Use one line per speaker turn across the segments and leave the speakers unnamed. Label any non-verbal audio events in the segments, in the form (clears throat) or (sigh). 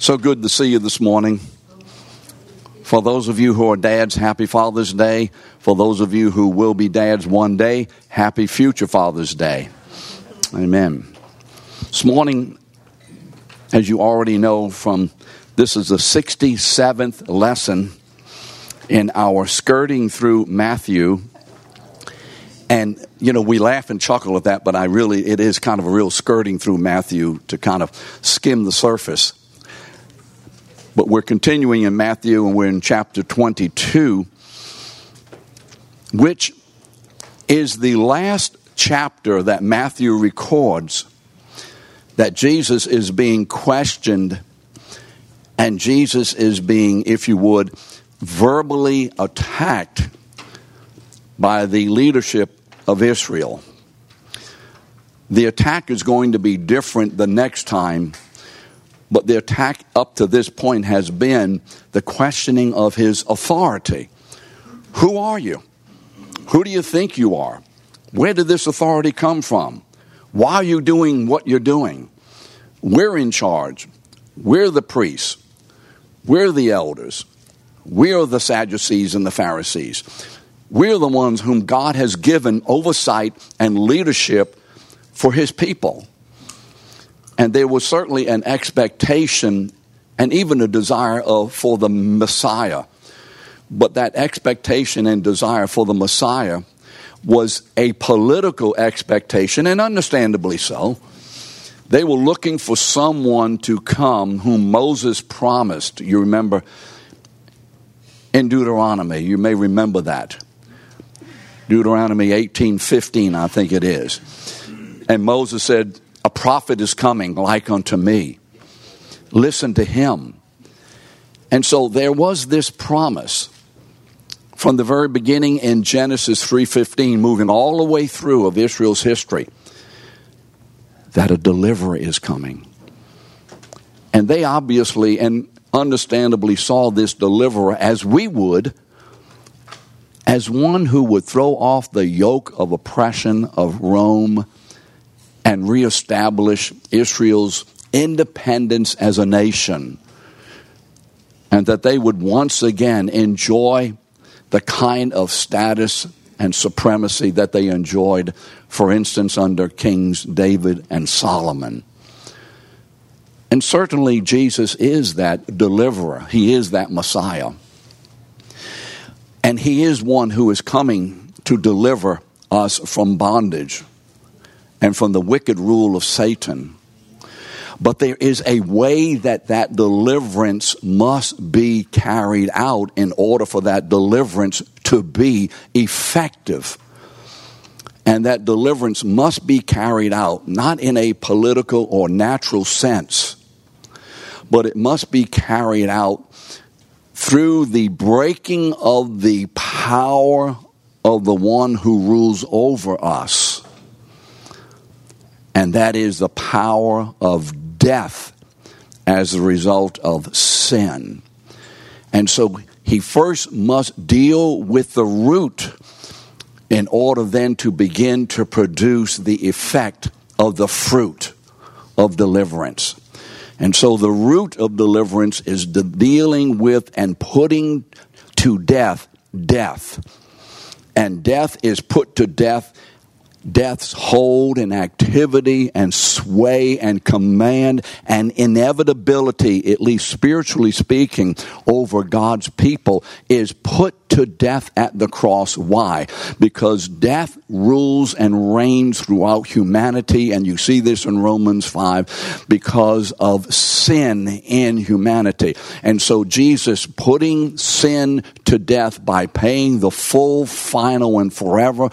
So good to see you this morning. For those of you who are dads, happy Father's Day. For those of you who will be dads one day, happy future Father's Day. Amen. This morning, as you already know from this is the 67th lesson in our skirting through Matthew. And, you know, we laugh and chuckle at that, but I really, it is kind of a real skirting through Matthew to kind of skim the surface. But we're continuing in Matthew and we're in chapter 22, which is the last chapter that Matthew records that Jesus is being questioned and Jesus is being, if you would, verbally attacked by the leadership of Israel. The attack is going to be different the next time, but the attack up to this point has been the questioning of his authority. Who are you? Who do you think you are? Where did this authority come from? Why are you doing what you're doing? We're in charge. We're the priests. We're the elders. We're the Sadducees and the Pharisees. We're the ones whom God has given oversight and leadership for his people. And there was certainly an expectation and even a desire of, for the Messiah. But that expectation and desire for the Messiah was a political expectation, and understandably so. They were looking for someone to come whom Moses promised. You remember in Deuteronomy, you may remember that. Deuteronomy 18:15, I think it is. And Moses said, "A prophet is coming like unto me. Listen to him." And so there was this promise from the very beginning in Genesis 3:15 moving all the way through of Israel's history that a deliverer is coming. And they obviously and understandably saw this deliverer as we would as one who would throw off the yoke of oppression of Rome and reestablish Israel's independence as a nation, and that they would once again enjoy the kind of status and supremacy that they enjoyed, for instance, under Kings David and Solomon. And certainly, Jesus is that deliverer, He is that Messiah. And he is one who is coming to deliver us from bondage and from the wicked rule of Satan. But there is a way that that deliverance must be carried out in order for that deliverance to be effective. And that deliverance must be carried out not in a political or natural sense, but it must be carried out through the breaking of the power of the one who rules over us. And that is the power of death as a result of sin. And so he first must deal with the root in order then to begin to produce the effect of the fruit of deliverance. And so the root of deliverance is the dealing with and putting to death death. And death is put to death death's hold and activity and sway and command and inevitability, at least spiritually speaking, over God's people is put to death at the cross. Why? Because death rules and reigns throughout humanity, and you see this in Romans 5 because of sin in humanity. And so Jesus putting sin to death by paying the full, final, and forever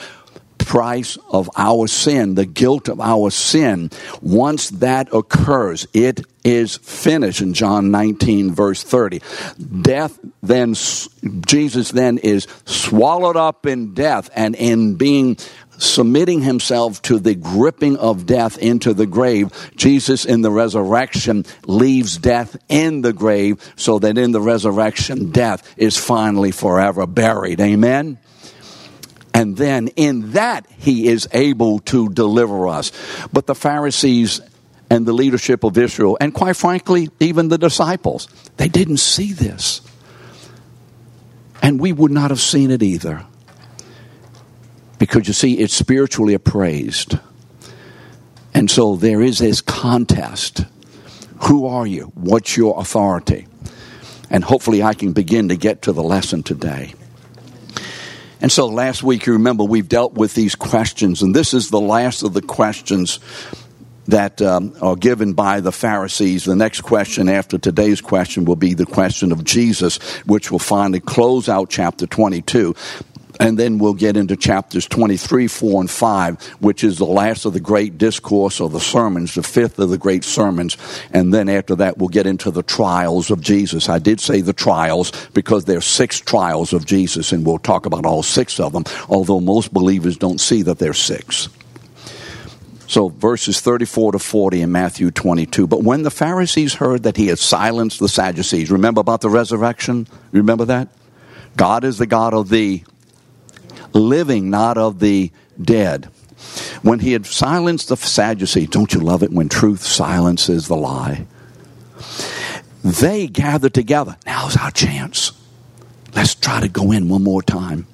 price of our sin, the guilt of our sin, once that occurs, it is finished in John 19, verse 30. Death then, Jesus then is swallowed up in death and in being submitting himself to the gripping of death into the grave, Jesus in the resurrection leaves death in the grave so that in the resurrection, death is finally forever buried. Amen? And then in that he is able to deliver us. But the Pharisees and the leadership of Israel, and quite frankly, even the disciples. They didn't see this. And we would not have seen it either. Because you see, it's spiritually appraised. And so there is this contest. Who are you? What's your authority? And hopefully I can begin to get to the lesson today. And so last week, you remember, we've dealt with these questions, and this is the last of the questions that um, are given by the Pharisees. The next question after today's question will be the question of Jesus, which will finally close out chapter 22. And then we'll get into chapters 23, 4, and 5, which is the last of the great discourse or the sermons, the fifth of the great sermons. And then after that, we'll get into the trials of Jesus. I did say the trials because there are six trials of Jesus, and we'll talk about all six of them, although most believers don't see that there's six. So, verses 34 to 40 in Matthew 22. But when the Pharisees heard that he had silenced the Sadducees, remember about the resurrection? Remember that? God is the God of the living, not of the dead. When he had silenced the Sadducees, don't you love it when truth silences the lie? They gathered together. Now's our chance. Let's try to go in one more time.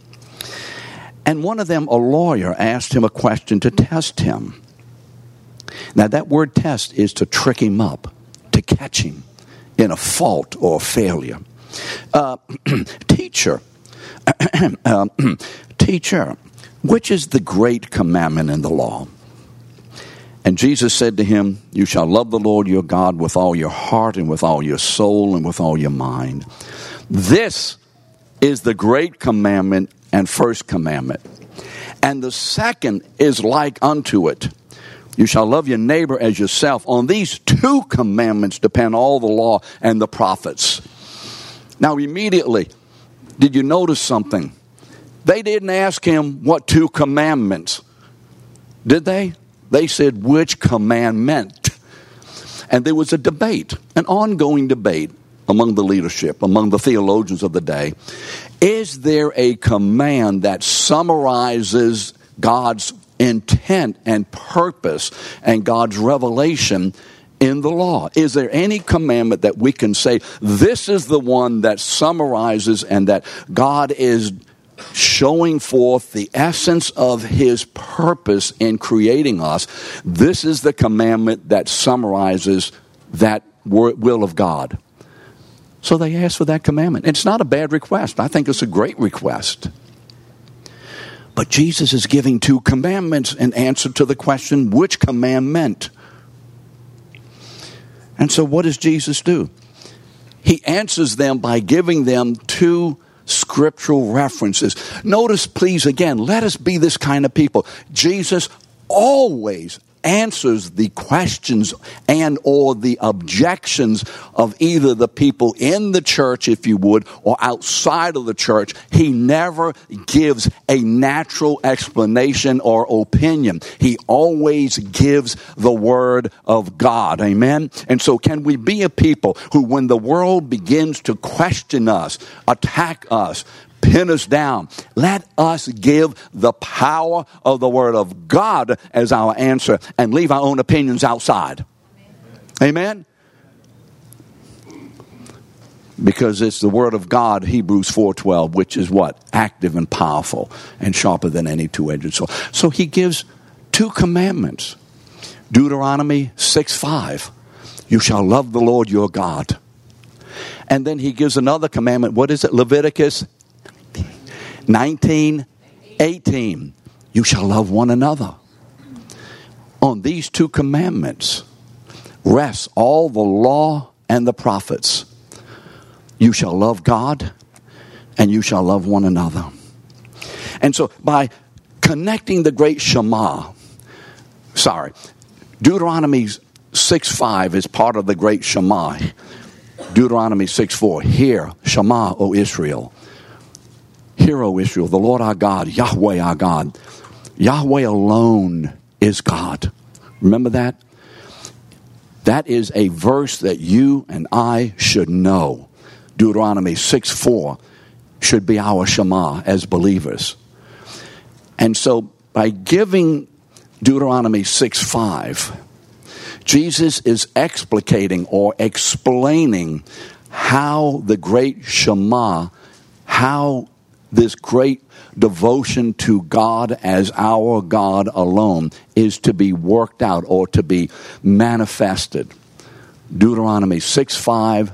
And one of them, a lawyer, asked him a question to test him. Now, that word test is to trick him up, to catch him in a fault or a failure. Uh, (clears throat) teacher, (clears throat) uh, Teacher, which is the great commandment in the law? And Jesus said to him, You shall love the Lord your God with all your heart and with all your soul and with all your mind. This is the great commandment and first commandment. And the second is like unto it. You shall love your neighbor as yourself. On these two commandments depend all the law and the prophets. Now, immediately, did you notice something? They didn't ask him what two commandments, did they? They said, which commandment? And there was a debate, an ongoing debate among the leadership, among the theologians of the day. Is there a command that summarizes God's intent and purpose and God's revelation in the law? Is there any commandment that we can say, this is the one that summarizes and that God is showing forth the essence of his purpose in creating us. This is the commandment that summarizes that will of God. So they asked for that commandment. It's not a bad request. I think it's a great request. But Jesus is giving two commandments in answer to the question, which commandment? And so what does Jesus do? He answers them by giving them two scriptural references. Notice, please, again, let us be this kind of people. Jesus always answers the questions and or the objections of either the people in the church if you would or outside of the church. He never gives a natural explanation or opinion. He always gives the word of god. Amen? And so can we be a people who when the world begins to question us attack us pin us down. Let us give the power of the Word of God as our answer and leave our own opinions outside. Amen? Because it's the Word of God, Hebrews 4.12, which is what? Active and powerful and sharper than any two-edged sword. So he gives two commandments. Deuteronomy 6.5. You shall love the Lord your God. And then he gives another commandment. What is it? Leviticus 19, 18. You shall love one another. On these two commandments rests all the law and the prophets. You shall love God and you shall love one another. And so by connecting the great Shema, sorry, Deuteronomy 6 5 is part of the great Shema. Deuteronomy 6 4, hear, Shema, O Israel. Hear, O Israel, the Lord our God, Yahweh our God. Yahweh alone is God. Remember that? That is a verse that you and I should know. Deuteronomy 6 4 should be our Shema as believers. And so, by giving Deuteronomy 6 5, Jesus is explicating or explaining how the great Shema, how this great devotion to God as our God alone is to be worked out or to be manifested. Deuteronomy 6 5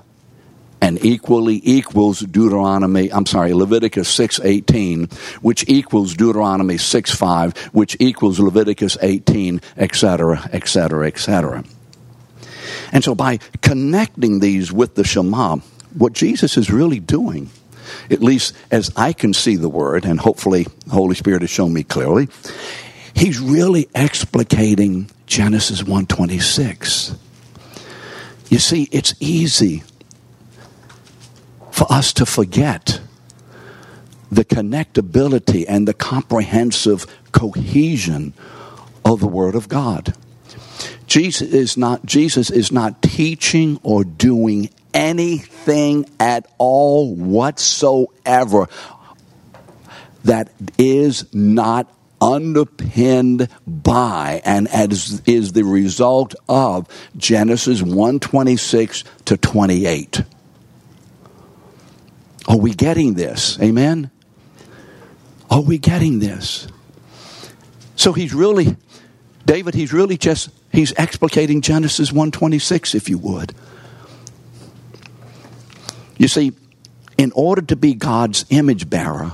and equally equals Deuteronomy, I'm sorry, Leviticus 6:18, which equals Deuteronomy 6:5, which equals Leviticus 18, etc., etc., etc. And so by connecting these with the Shema, what Jesus is really doing, at least as I can see the word, and hopefully the Holy Spirit has shown me clearly, he's really explicating Genesis 126. You see, it's easy for us to forget the connectability and the comprehensive cohesion of the Word of God. Jesus is not, Jesus is not teaching or doing anything at all whatsoever that is not underpinned by and as is the result of Genesis 126 to 28. Are we getting this? Amen? Are we getting this? So he's really David, he's really just he's explicating Genesis 126 if you would. You see, in order to be God's image bearer,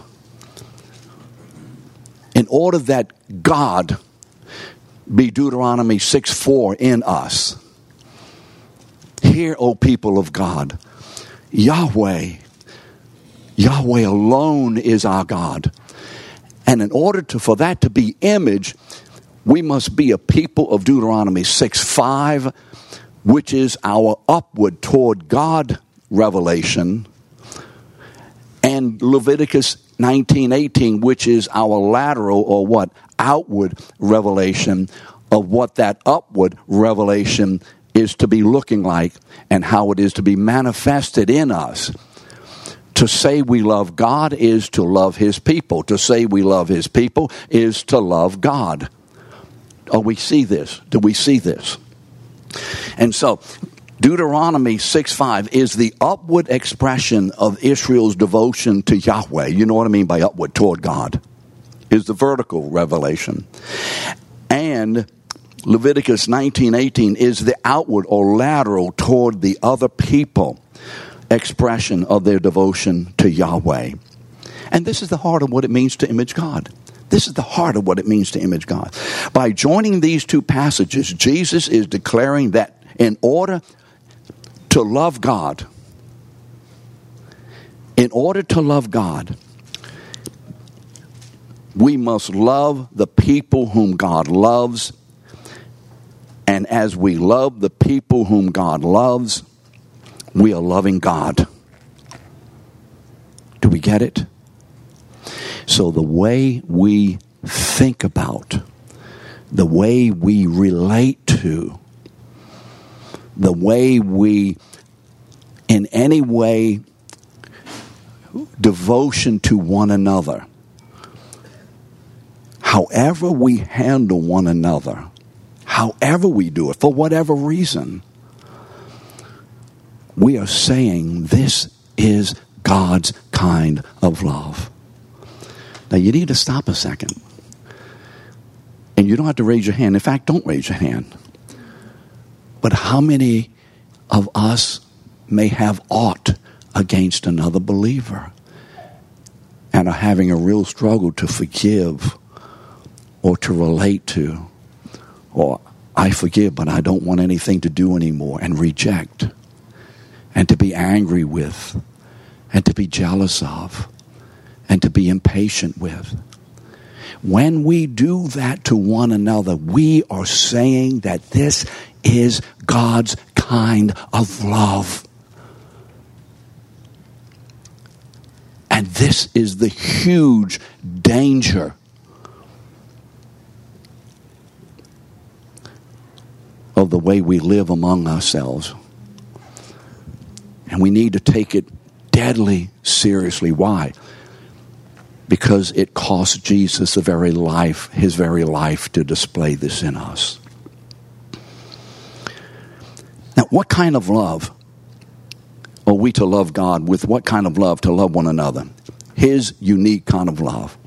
in order that God be Deuteronomy 6 4 in us, hear, O people of God, Yahweh, Yahweh alone is our God. And in order to, for that to be image, we must be a people of Deuteronomy 6 5, which is our upward toward God revelation, and Leviticus 19:18 which is our lateral or what? Outward revelation of what that upward revelation is to be looking like and how it is to be manifested in us. To say we love God is to love His people. To say we love His people is to love God. Oh, we see this. Do we see this? And so, Deuteronomy 6 5 is the upward expression of Israel's devotion to Yahweh. You know what I mean by upward, toward God, is the vertical revelation. And Leviticus 19:18 is the outward or lateral toward the other people expression of their devotion to Yahweh. And this is the heart of what it means to image God. This is the heart of what it means to image God. By joining these two passages, Jesus is declaring that in order to love God, in order to love God, we must love the people whom God loves. And as we love the people whom God loves, we are loving God. Do we get it? So the way we think about, the way we relate to, the way we, in any way, devotion to one another, however we handle one another, however we do it, for whatever reason, we are saying this is God's kind of love. Now, you need to stop a second. And you don't have to raise your hand. In fact, don't raise your hand. But how many of us may have aught against another believer and are having a real struggle to forgive or to relate to? Or I forgive, but I don't want anything to do anymore and reject and to be angry with and to be jealous of and to be impatient with. When we do that to one another, we are saying that this is God's kind of love. And this is the huge danger of the way we live among ourselves. And we need to take it deadly seriously. Why? because it cost Jesus the very life, his very life, to display this in us. Now, what kind of love are we to love God? With what kind of love to love one another? His unique kind of love.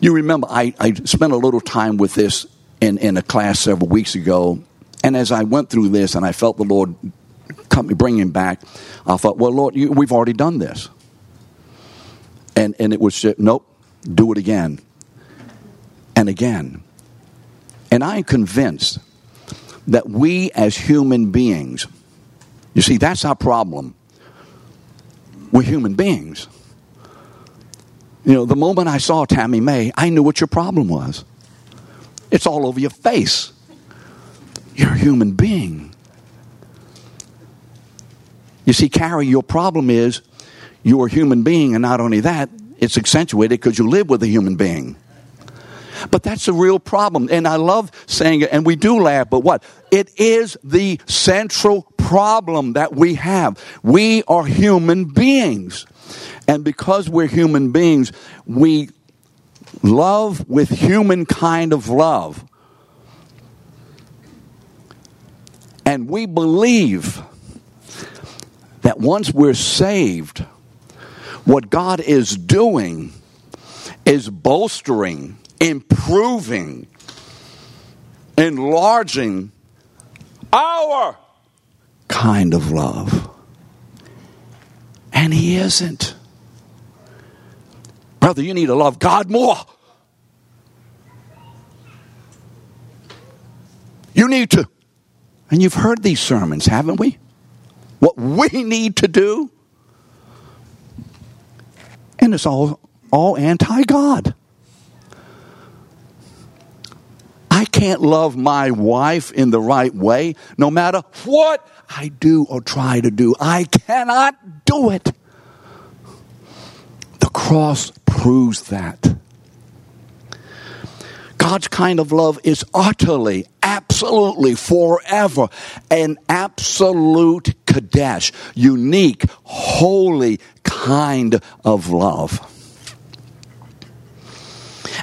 You remember, I, I spent a little time with this in, in a class several weeks ago. And as I went through this and I felt the Lord come, bring him back, I thought, well, Lord, you, we've already done this. And, and it was, nope, do it again and again. And I am convinced that we as human beings, you see, that's our problem. We're human beings. You know, the moment I saw Tammy May, I knew what your problem was. It's all over your face. You're a human being. You see, Carrie, your problem is you're a human being, and not only that, it's accentuated because you live with a human being. But that's a real problem. And I love saying it, and we do laugh, but what? It is the central problem that we have. We are human beings. And because we're human beings, we love with human kind of love. And we believe that once we're saved, what God is doing is bolstering, improving, enlarging our kind of love. And He isn't. Brother, you need to love God more. You need to. And you've heard these sermons, haven't we? What we need to do. And it's all, all anti God. I can't love my wife in the right way no matter what I do or try to do. I cannot do it. The cross proves that. God's kind of love is utterly, absolutely, forever an absolute Kadesh, unique, holy kind of love.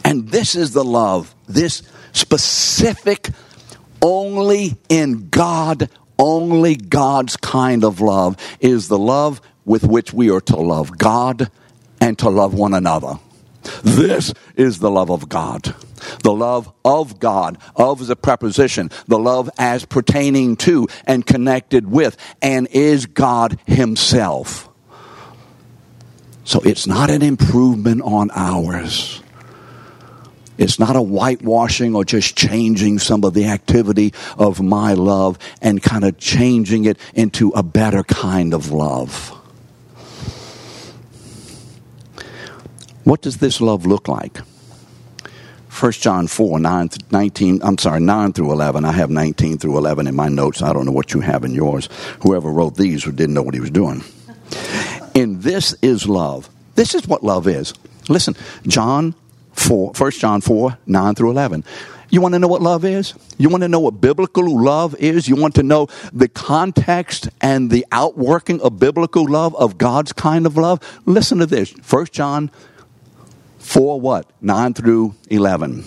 And this is the love, this specific, only in God, only God's kind of love is the love with which we are to love God and to love one another. This is the love of God. The love of God, of is a preposition, the love as pertaining to and connected with, and is God Himself. So it's not an improvement on ours. It's not a whitewashing or just changing some of the activity of my love and kind of changing it into a better kind of love. What does this love look like? 1 John 4, 9, 19, I'm sorry, 9 through 11. I have 19 through 11 in my notes. I don't know what you have in yours. Whoever wrote these didn't know what he was doing. And this is love. This is what love is. Listen, John 4, 1 John 4, 9 through 11. You want to know what love is? You want to know what biblical love is? You want to know the context and the outworking of biblical love, of God's kind of love? Listen to this. 1 John 4 what? 9 through 11.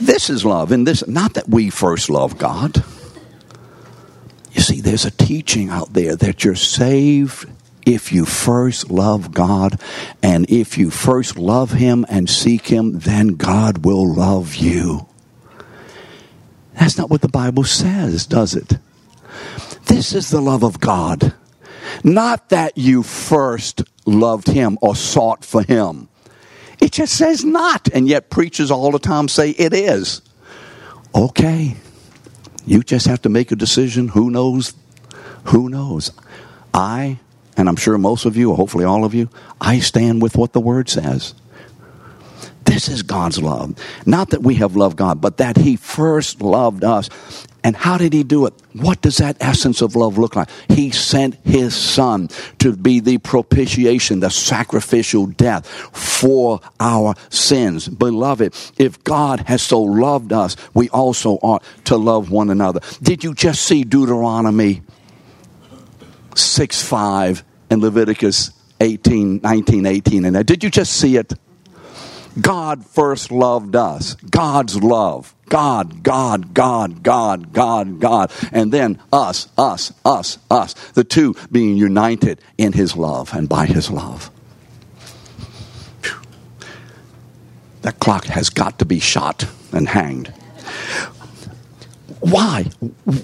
This is love, and this, not that we first love God. You see, there's a teaching out there that you're saved if you first love God, and if you first love Him and seek Him, then God will love you. That's not what the Bible says, does it? This is the love of God. Not that you first loved Him or sought for Him. It just says not, and yet preachers all the time say it is. Okay. You just have to make a decision. Who knows? Who knows? I, and I'm sure most of you, hopefully all of you, I stand with what the Word says. This is God's love. Not that we have loved God, but that He first loved us. And how did He do it? What does that essence of love look like? He sent His Son to be the propitiation, the sacrificial death for our sins. Beloved, if God has so loved us, we also ought to love one another. Did you just see Deuteronomy 6 5 and Leviticus 18, 19, 18 and? Did you just see it? God first loved us. God's love. God, God, God, God, God, God. And then us, us, us, us. The two being united in His love and by His love. That clock has got to be shot and hanged. Why?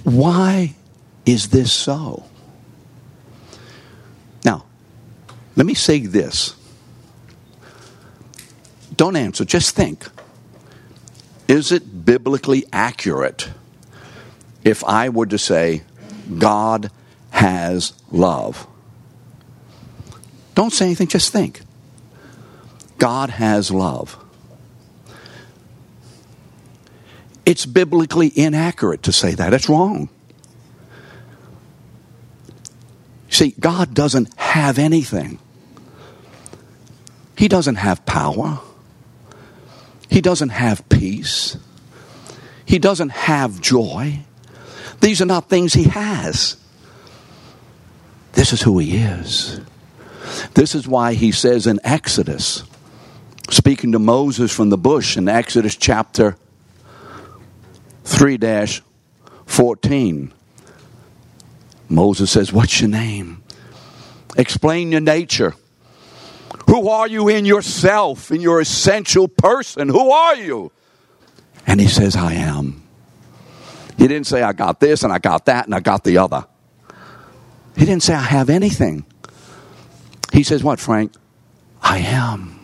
Why is this so? Now, let me say this. Don't answer, just think. Is it biblically accurate if I were to say, God has love? Don't say anything, just think. God has love. It's biblically inaccurate to say that. It's wrong. See, God doesn't have anything. He doesn't have power. He doesn't have peace. He doesn't have joy. These are not things he has. This is who he is. This is why he says in Exodus, speaking to Moses from the bush in Exodus chapter 3 14. Moses says, What's your name? Explain your nature. Who are you in yourself, in your essential person? Who are you? And he says, I am. He didn't say, I got this and I got that and I got the other. He didn't say, I have anything. He says, What, Frank? I am.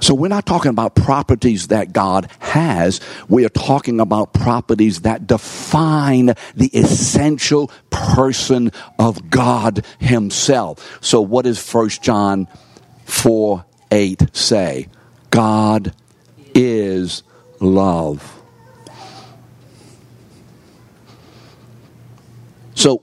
So we're not talking about properties that God has. We are talking about properties that define the essential person of God himself. So what does 1 John 4 8 say? God is love. So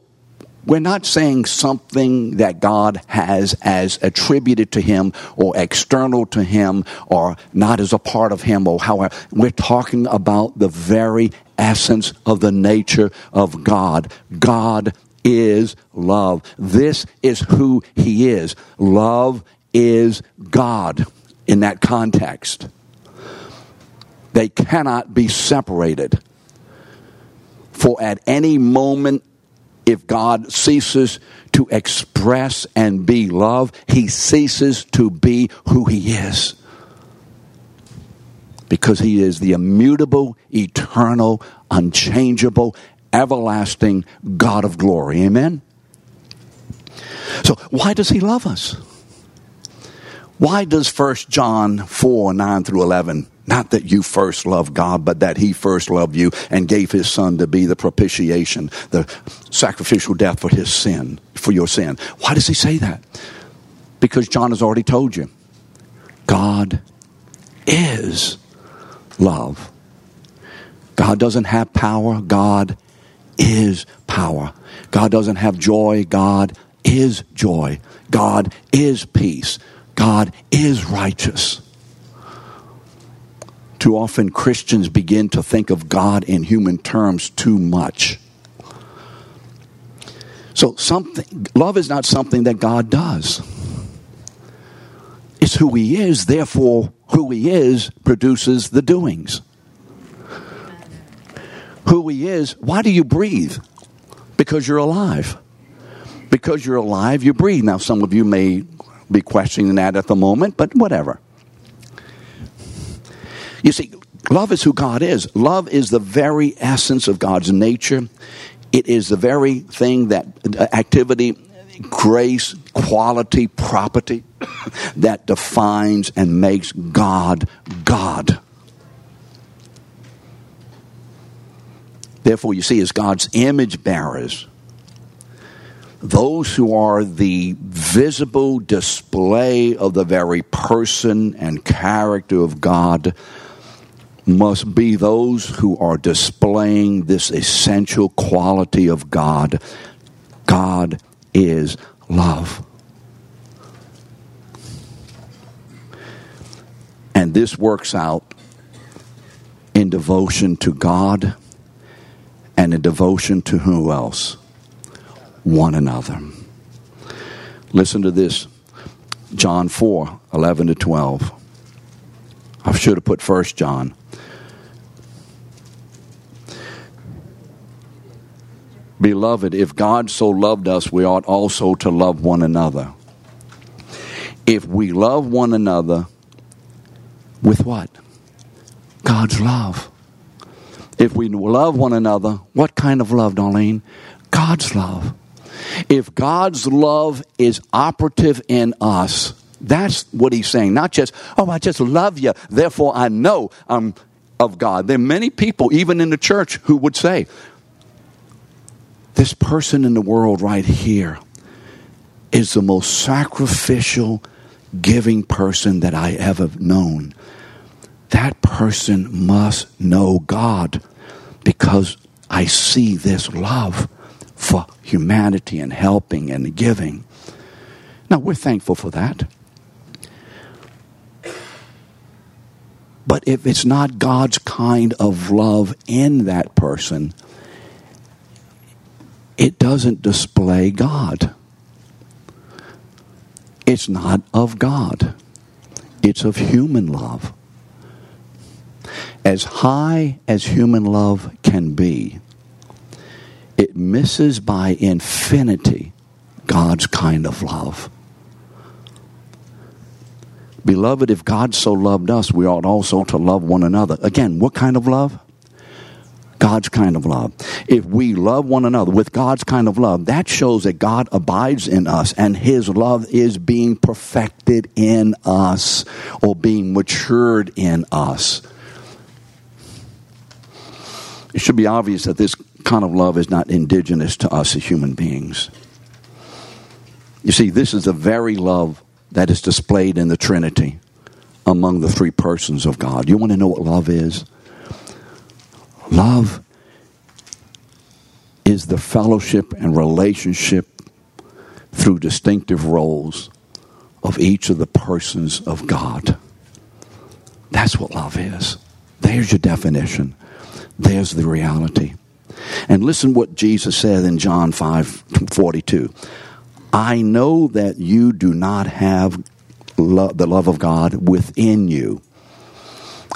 we're not saying something that God has as attributed to him or external to him or not as a part of him or however. We're talking about the very essence of the nature of God. God is love. This is who he is. Love is God in that context. They cannot be separated. For at any moment if God ceases to express and be love, he ceases to be who he is. Because he is the immutable, eternal, unchangeable, everlasting God of glory. Amen? So, why does he love us? Why does 1 John 4 9 through 11 not that you first loved God, but that He first loved you and gave His Son to be the propitiation, the sacrificial death for His sin, for your sin. Why does He say that? Because John has already told you God is love. God doesn't have power, God is power. God doesn't have joy, God is joy. God is peace. God is righteous. Too often Christians begin to think of God in human terms too much. So something love is not something that God does. It's who he is, therefore who he is produces the doings. Who he is, why do you breathe? Because you're alive. Because you're alive, you breathe. Now some of you may be questioning that at the moment, but whatever. You see, love is who God is. Love is the very essence of God's nature. It is the very thing that uh, activity, grace, quality, property (coughs) that defines and makes God God. Therefore, you see, as God's image bearers, those who are the visible display of the very person and character of God must be those who are displaying this essential quality of God. God is love. And this works out in devotion to God and in devotion to who else? One another. Listen to this John 4 11 to 12. I should have put First John. Beloved, if God so loved us, we ought also to love one another. If we love one another with what? God's love. If we love one another, what kind of love, Darlene? God's love. If God's love is operative in us, that's what he's saying. Not just, oh, I just love you, therefore I know I'm of God. There are many people, even in the church, who would say, this person in the world right here is the most sacrificial, giving person that I ever known. That person must know God because I see this love for humanity and helping and giving. Now, we're thankful for that. But if it's not God's kind of love in that person, it doesn't display God. It's not of God, it's of human love. As high as human love can be, it misses by infinity God's kind of love. Beloved, if God so loved us, we ought also to love one another. Again, what kind of love? God's kind of love. If we love one another with God's kind of love, that shows that God abides in us and His love is being perfected in us or being matured in us. It should be obvious that this kind of love is not indigenous to us as human beings. You see, this is the very love that is displayed in the Trinity among the three persons of God. You want to know what love is? Love is the fellowship and relationship through distinctive roles of each of the persons of God. That's what love is. There's your definition. There's the reality. And listen what Jesus said in John 5 42. I know that you do not have lo- the love of God within you.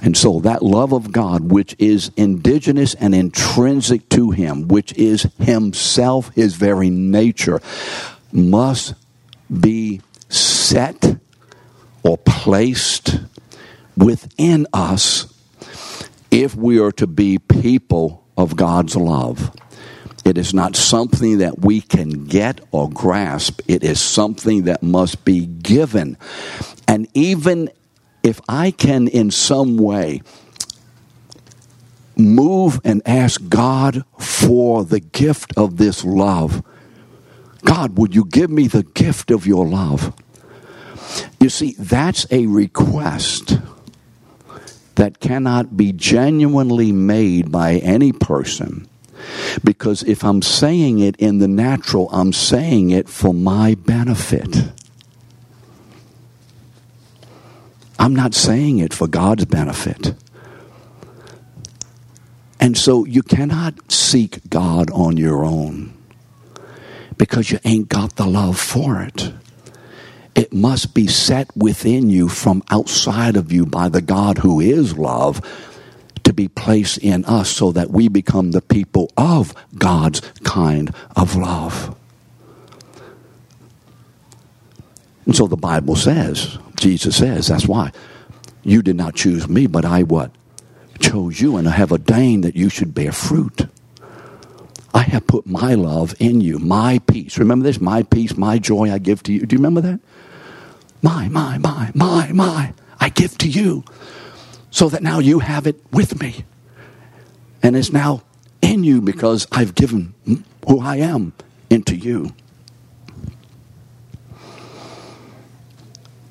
And so that love of God, which is indigenous and intrinsic to Him, which is Himself, His very nature, must be set or placed within us if we are to be people of God's love. It is not something that we can get or grasp. It is something that must be given. And even if I can in some way move and ask God for the gift of this love, God, would you give me the gift of your love? You see, that's a request that cannot be genuinely made by any person. Because if I'm saying it in the natural, I'm saying it for my benefit. I'm not saying it for God's benefit. And so you cannot seek God on your own because you ain't got the love for it. It must be set within you from outside of you by the God who is love to be placed in us so that we become the people of God's kind of love. And so the Bible says, Jesus says, that's why. You did not choose me, but I what? Chose you and I have ordained that you should bear fruit. I have put my love in you, my peace. Remember this? My peace, my joy I give to you. Do you remember that? My, my, my, my, my, I give to you. So that now you have it with me. And it's now in you because I've given who I am into you.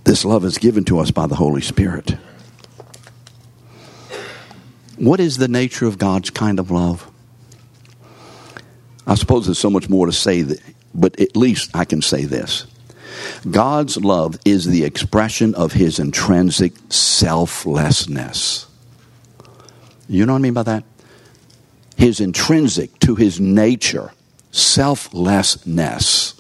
This love is given to us by the Holy Spirit. What is the nature of God's kind of love? I suppose there's so much more to say, that, but at least I can say this. God's love is the expression of his intrinsic selflessness. You know what I mean by that? His intrinsic to his nature, selflessness.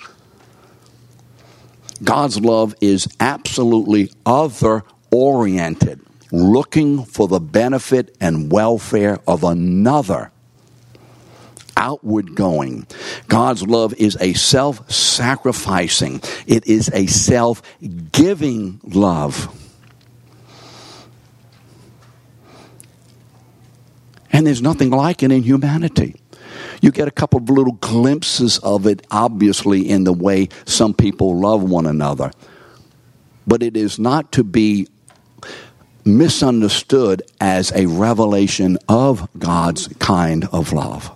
God's love is absolutely other oriented. looking for the benefit and welfare of another. Outward going. God's love is a self sacrificing, it is a self giving love. And there's nothing like it in humanity. You get a couple of little glimpses of it, obviously, in the way some people love one another. But it is not to be misunderstood as a revelation of God's kind of love.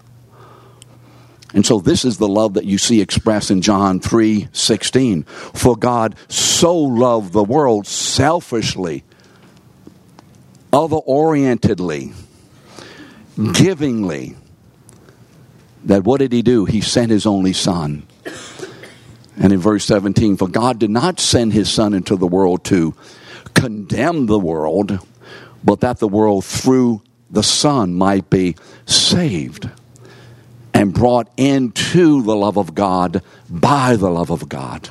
And so this is the love that you see expressed in John 3 16. For God so loved the world selfishly, other orientedly, givingly, that what did he do? He sent his only son. And in verse 17, for God did not send his son into the world to condemn the world, but that the world through the son might be saved and brought into the love of God by the love of God.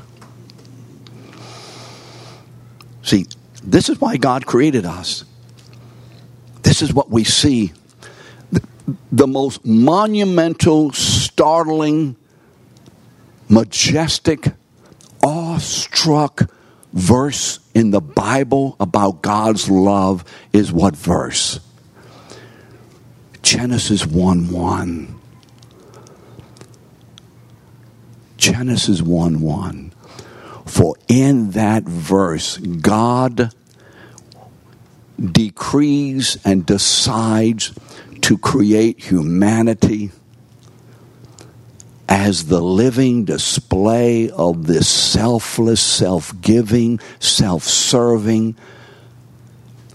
See, this is why God created us. This is what we see the most monumental, startling, majestic, awestruck verse in the Bible about God's love is what verse? Genesis 1 1. Genesis 1 1. For in that verse, God decrees and decides to create humanity as the living display of this selfless, self giving, self serving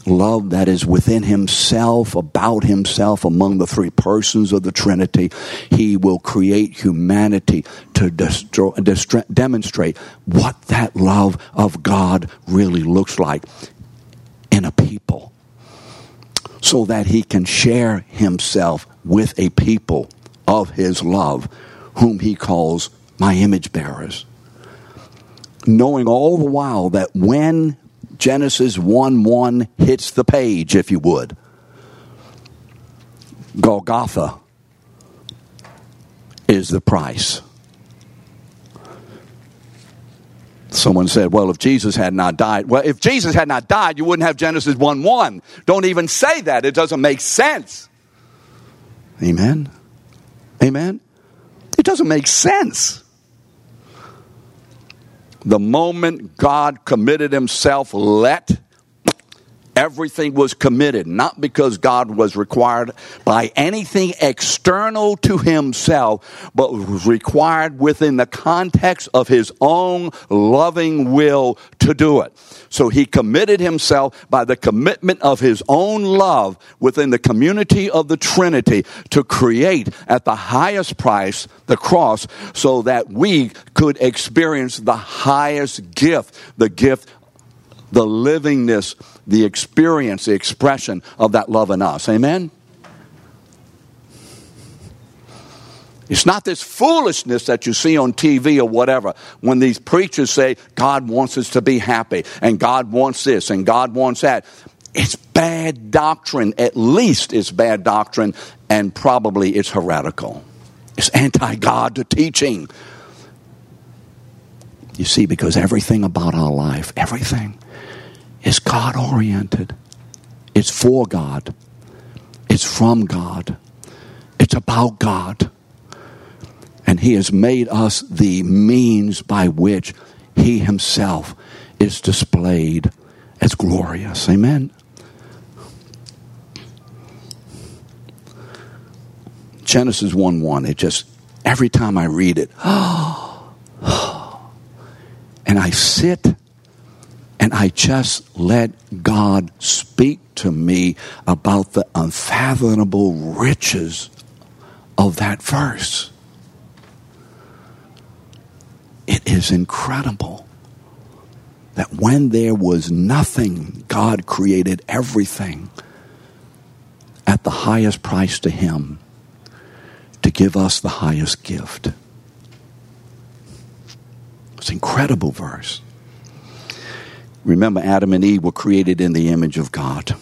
love that is within himself, about himself, among the three persons of the Trinity. He will create humanity to destroy, demonstrate what that love of God really looks like in a people so that he can share himself with a people of his love, whom he calls my image bearers. Knowing all the while that when Genesis 1 1 hits the page, if you would, Golgotha is the price. Someone said, well, if Jesus had not died, well, if Jesus had not died, you wouldn't have Genesis 1 1. Don't even say that. It doesn't make sense. Amen? Amen? It doesn't make sense. The moment God committed himself, let Everything was committed, not because God was required by anything external to himself, but was required within the context of his own loving will to do it. So he committed himself by the commitment of his own love within the community of the Trinity to create at the highest price the cross so that we could experience the highest gift, the gift the livingness, the experience, the expression of that love in us. Amen? It's not this foolishness that you see on TV or whatever when these preachers say God wants us to be happy and God wants this and God wants that. It's bad doctrine. At least it's bad doctrine and probably it's heretical. It's anti God teaching. You see, because everything about our life, everything, is God oriented. It's for God. It's from God. It's about God. And He has made us the means by which He Himself is displayed as glorious. Amen. Genesis 1 1, it just, every time I read it, (gasps) and I sit and I just let God speak to me about the unfathomable riches of that verse. It is incredible that when there was nothing, God created everything at the highest price to Him to give us the highest gift. It's an incredible verse. Remember, Adam and Eve were created in the image of God.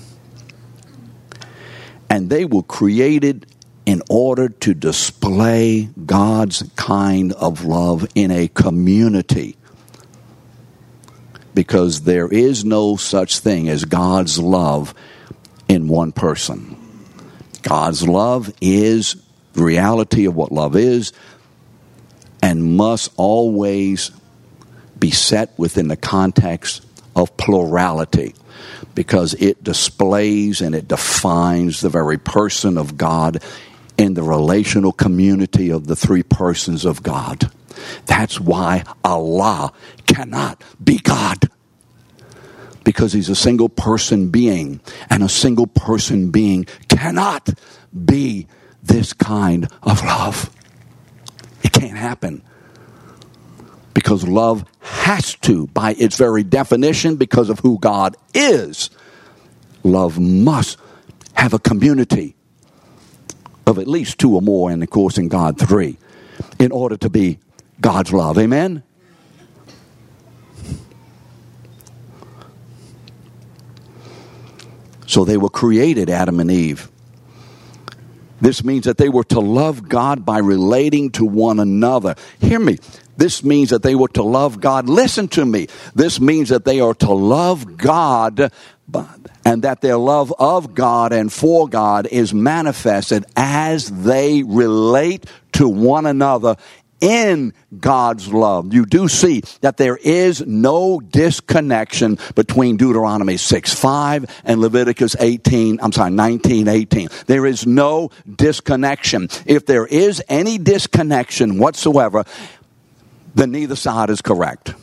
And they were created in order to display God's kind of love in a community. Because there is no such thing as God's love in one person. God's love is the reality of what love is and must always be set within the context of plurality because it displays and it defines the very person of God in the relational community of the three persons of God. That's why Allah cannot be God. Because he's a single person being, and a single person being cannot be this kind of love. It can't happen. Because love has to, by its very definition, because of who God is, love must have a community of at least two or more, and of course in God, three, in order to be God's love. Amen? So they were created, Adam and Eve. This means that they were to love God by relating to one another. Hear me. This means that they were to love God. Listen to me. This means that they are to love God and that their love of God and for God is manifested as they relate to one another in God's love. You do see that there is no disconnection between Deuteronomy 6 5 and Leviticus 18, I'm sorry, 19 18. There is no disconnection. If there is any disconnection whatsoever, then neither side is correct.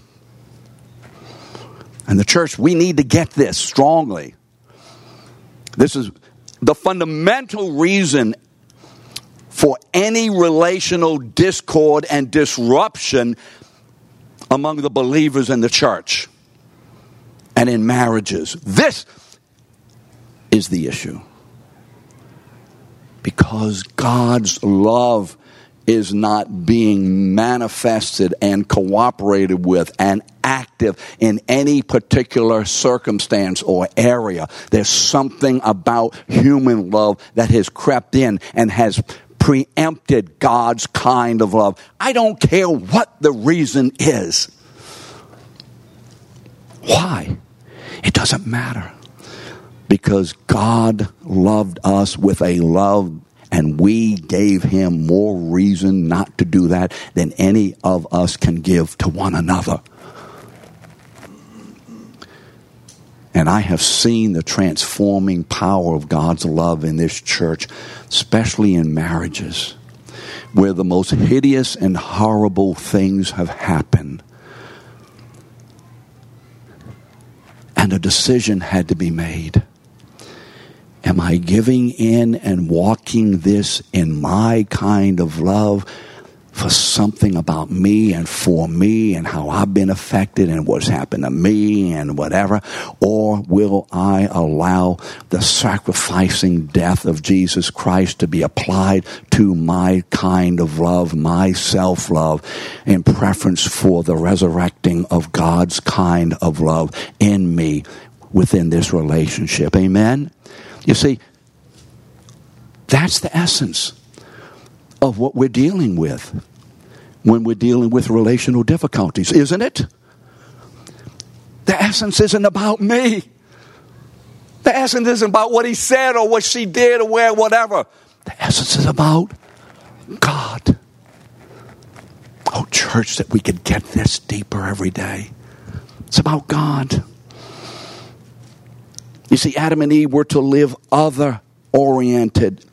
And the church, we need to get this strongly. This is the fundamental reason for any relational discord and disruption among the believers in the church and in marriages. This is the issue. Because God's love is not being manifested and cooperated with and active in any particular circumstance or area. There's something about human love that has crept in and has preempted God's kind of love. I don't care what the reason is. Why? It doesn't matter. Because God loved us with a love and we gave him more reason not to do that than any of us can give to one another. And I have seen the transforming power of God's love in this church, especially in marriages, where the most hideous and horrible things have happened. And a decision had to be made. Am I giving in and walking this in my kind of love for something about me and for me and how I've been affected and what's happened to me and whatever? Or will I allow the sacrificing death of Jesus Christ to be applied to my kind of love, my self love, in preference for the resurrecting of God's kind of love in me within this relationship? Amen? You see, that's the essence of what we're dealing with when we're dealing with relational difficulties, isn't it? The essence isn't about me. The essence isn't about what he said or what she did or where, whatever. The essence is about God. Oh, church, that we could get this deeper every day. It's about God. You see, Adam and Eve were to live other oriented.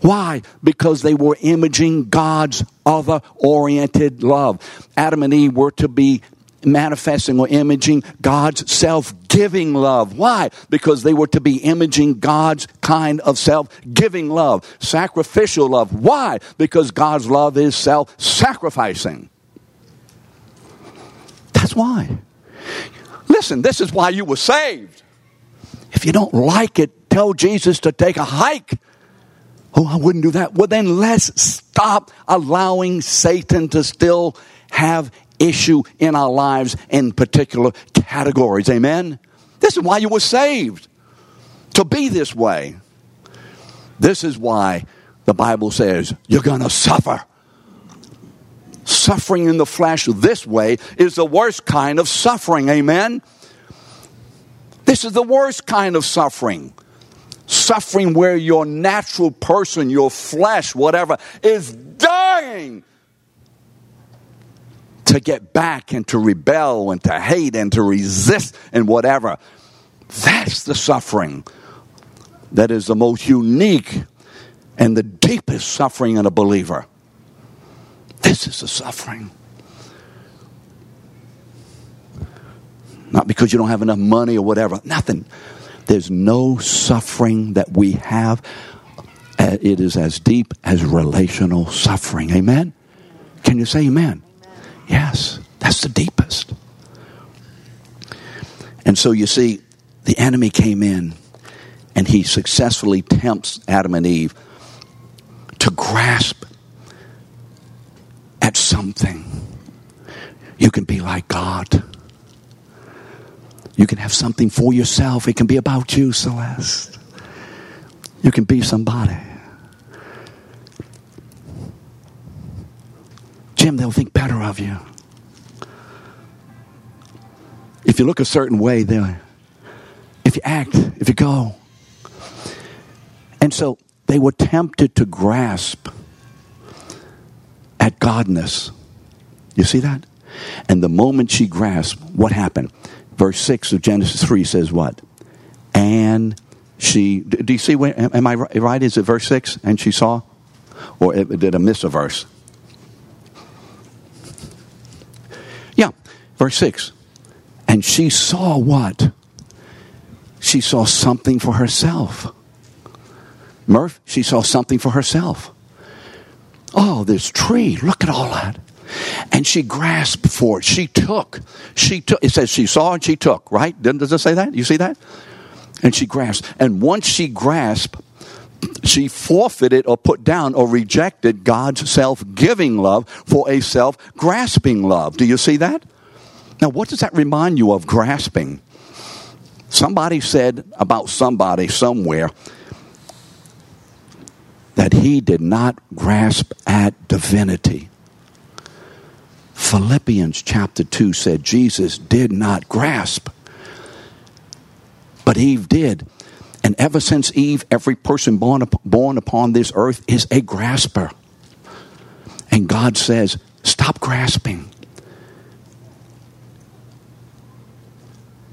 Why? Because they were imaging God's other oriented love. Adam and Eve were to be manifesting or imaging God's self giving love. Why? Because they were to be imaging God's kind of self giving love, sacrificial love. Why? Because God's love is self sacrificing. That's why. Listen, this is why you were saved. If you don't like it, tell Jesus to take a hike. Oh, I wouldn't do that. Well, then let's stop allowing Satan to still have issue in our lives in particular categories. Amen? This is why you were saved, to be this way. This is why the Bible says you're going to suffer. Suffering in the flesh this way is the worst kind of suffering. Amen? This is the worst kind of suffering. Suffering where your natural person, your flesh, whatever, is dying to get back and to rebel and to hate and to resist and whatever. That's the suffering that is the most unique and the deepest suffering in a believer. This is the suffering. Not because you don't have enough money or whatever, nothing. There's no suffering that we have. Uh, it is as deep as relational suffering. Amen? Can you say amen? Yes, that's the deepest. And so you see, the enemy came in and he successfully tempts Adam and Eve to grasp at something. You can be like God. You can have something for yourself. It can be about you, Celeste. You can be somebody. Jim, they'll think better of you. If you look a certain way, they'll, if you act, if you go. And so they were tempted to grasp at godness. You see that? And the moment she grasped, what happened? Verse 6 of Genesis 3 says what? And she, do you see, where, am I right? Is it verse 6? And she saw? Or did I miss a verse? Yeah, verse 6. And she saw what? She saw something for herself. Murph, she saw something for herself. Oh, this tree, look at all that. And she grasped for it. She took. She took. It says she saw and she took, right? Does it say that? You see that? And she grasped. And once she grasped, she forfeited or put down or rejected God's self giving love for a self grasping love. Do you see that? Now, what does that remind you of grasping? Somebody said about somebody somewhere that he did not grasp at divinity. Philippians chapter 2 said Jesus did not grasp, but Eve did. And ever since Eve, every person born, born upon this earth is a grasper. And God says, stop grasping.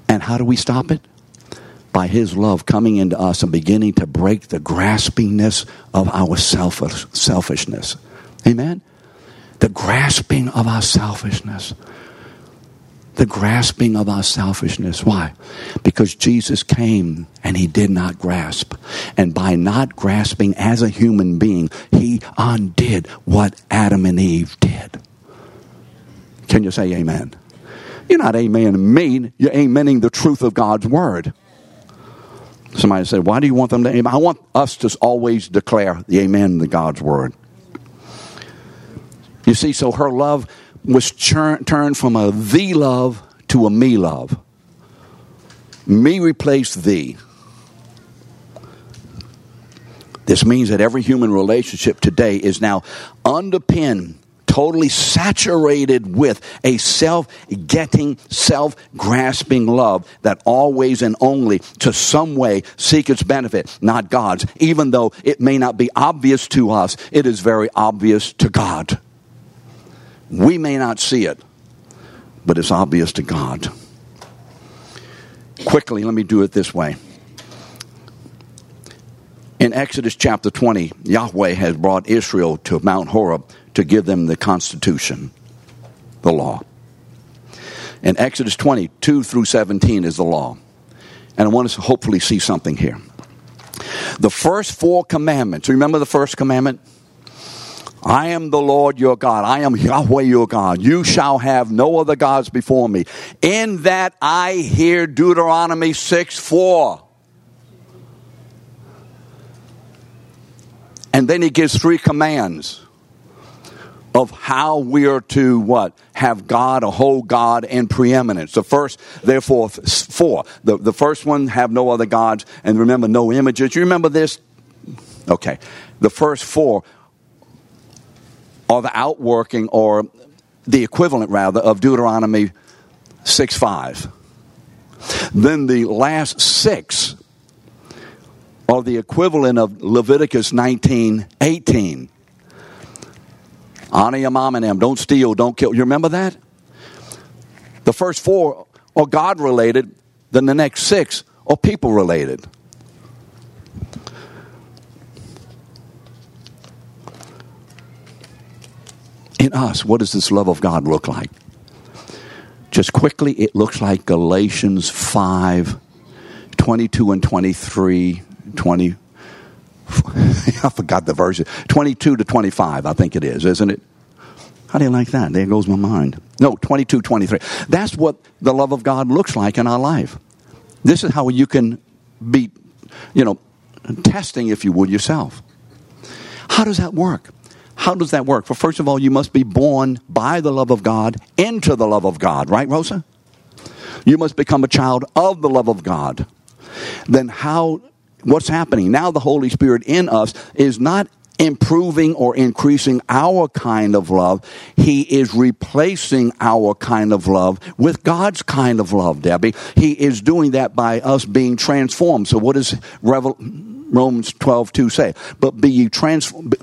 And how do we stop it? By His love coming into us and beginning to break the graspingness of our selfish, selfishness. Amen? The grasping of our selfishness. The grasping of our selfishness. Why? Because Jesus came and he did not grasp. And by not grasping as a human being, he undid what Adam and Eve did. Can you say amen? You're not amen me, you're amening the truth of God's word. Somebody said, Why do you want them to amen? I want us to always declare the amen to God's word. You see, so her love was churn, turned from a thee love to a me love. Me replaced thee. This means that every human relationship today is now underpinned totally saturated with a self getting, self grasping love that always and only to some way seek its benefit, not God's. Even though it may not be obvious to us, it is very obvious to God. We may not see it, but it's obvious to God. Quickly, let me do it this way. In Exodus chapter 20, Yahweh has brought Israel to Mount Horeb to give them the Constitution, the law. In Exodus 22 through 17 is the law. And I want us to hopefully see something here. The first four commandments, remember the first commandment? I am the Lord your God. I am Yahweh your God. You shall have no other gods before me. In that I hear Deuteronomy 6 4. And then he gives three commands of how we are to what? Have God, a whole God in preeminence. The first, therefore, four. The, the first one, have no other gods, and remember, no images. You remember this? Okay. The first four are the outworking, or the equivalent, rather, of Deuteronomy 6 5. Then the last six are the equivalent of Leviticus 19 18. Honor your mom and them. Don't steal. Don't kill. You remember that? The first four are God related, then the next six are people related. In us, what does this love of God look like? Just quickly, it looks like Galatians 5 22 and 23, 20. (laughs) I forgot the verse. 22 to 25, I think it is, isn't it? How do you like that? There goes my mind. No, 22, 23. That's what the love of God looks like in our life. This is how you can be, you know, testing, if you would, yourself. How does that work? How does that work? Well, first of all, you must be born by the love of God into the love of God, right, Rosa? You must become a child of the love of God. Then how what's happening? Now the Holy Spirit in us is not improving or increasing our kind of love. He is replacing our kind of love with God's kind of love, Debbie. He is doing that by us being transformed. So what is does Revel- Romans 12, 2 say? But be ye transformed.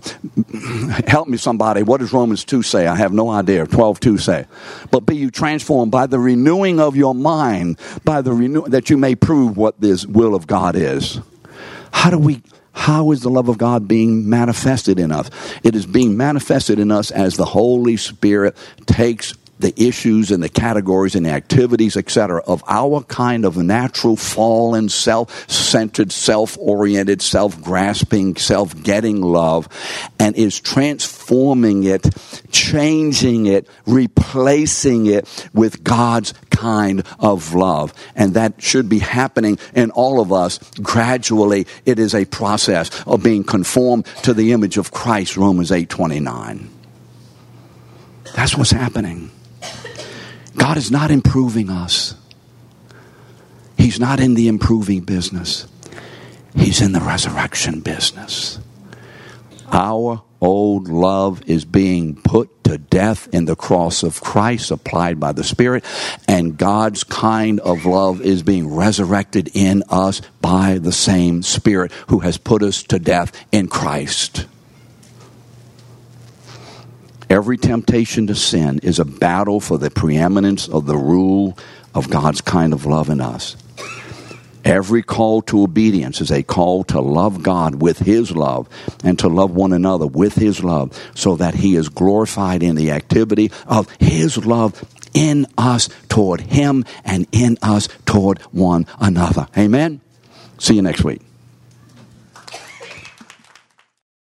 Help me somebody. What does Romans 2 say? I have no idea. 12, 2 say. But be you transformed by the renewing of your mind, by the renew that you may prove what this will of God is. How do we how is the love of God being manifested in us? It is being manifested in us as the Holy Spirit takes the issues and the categories and the activities, etc., of our kind of natural fallen, self-centered, self-oriented, self-grasping, self-getting love, and is transforming it, changing it, replacing it with God's kind of love. And that should be happening in all of us gradually. It is a process of being conformed to the image of Christ, Romans 8 29. That's what's happening. God is not improving us. He's not in the improving business. He's in the resurrection business. Our old love is being put to death in the cross of Christ applied by the Spirit, and God's kind of love is being resurrected in us by the same Spirit who has put us to death in Christ. Every temptation to sin is a battle for the preeminence of the rule of God's kind of love in us. Every call to obedience is a call to love God with His love and to love one another with His love so that He is glorified in the activity of His love in us toward Him and in us toward one another. Amen? See you next week.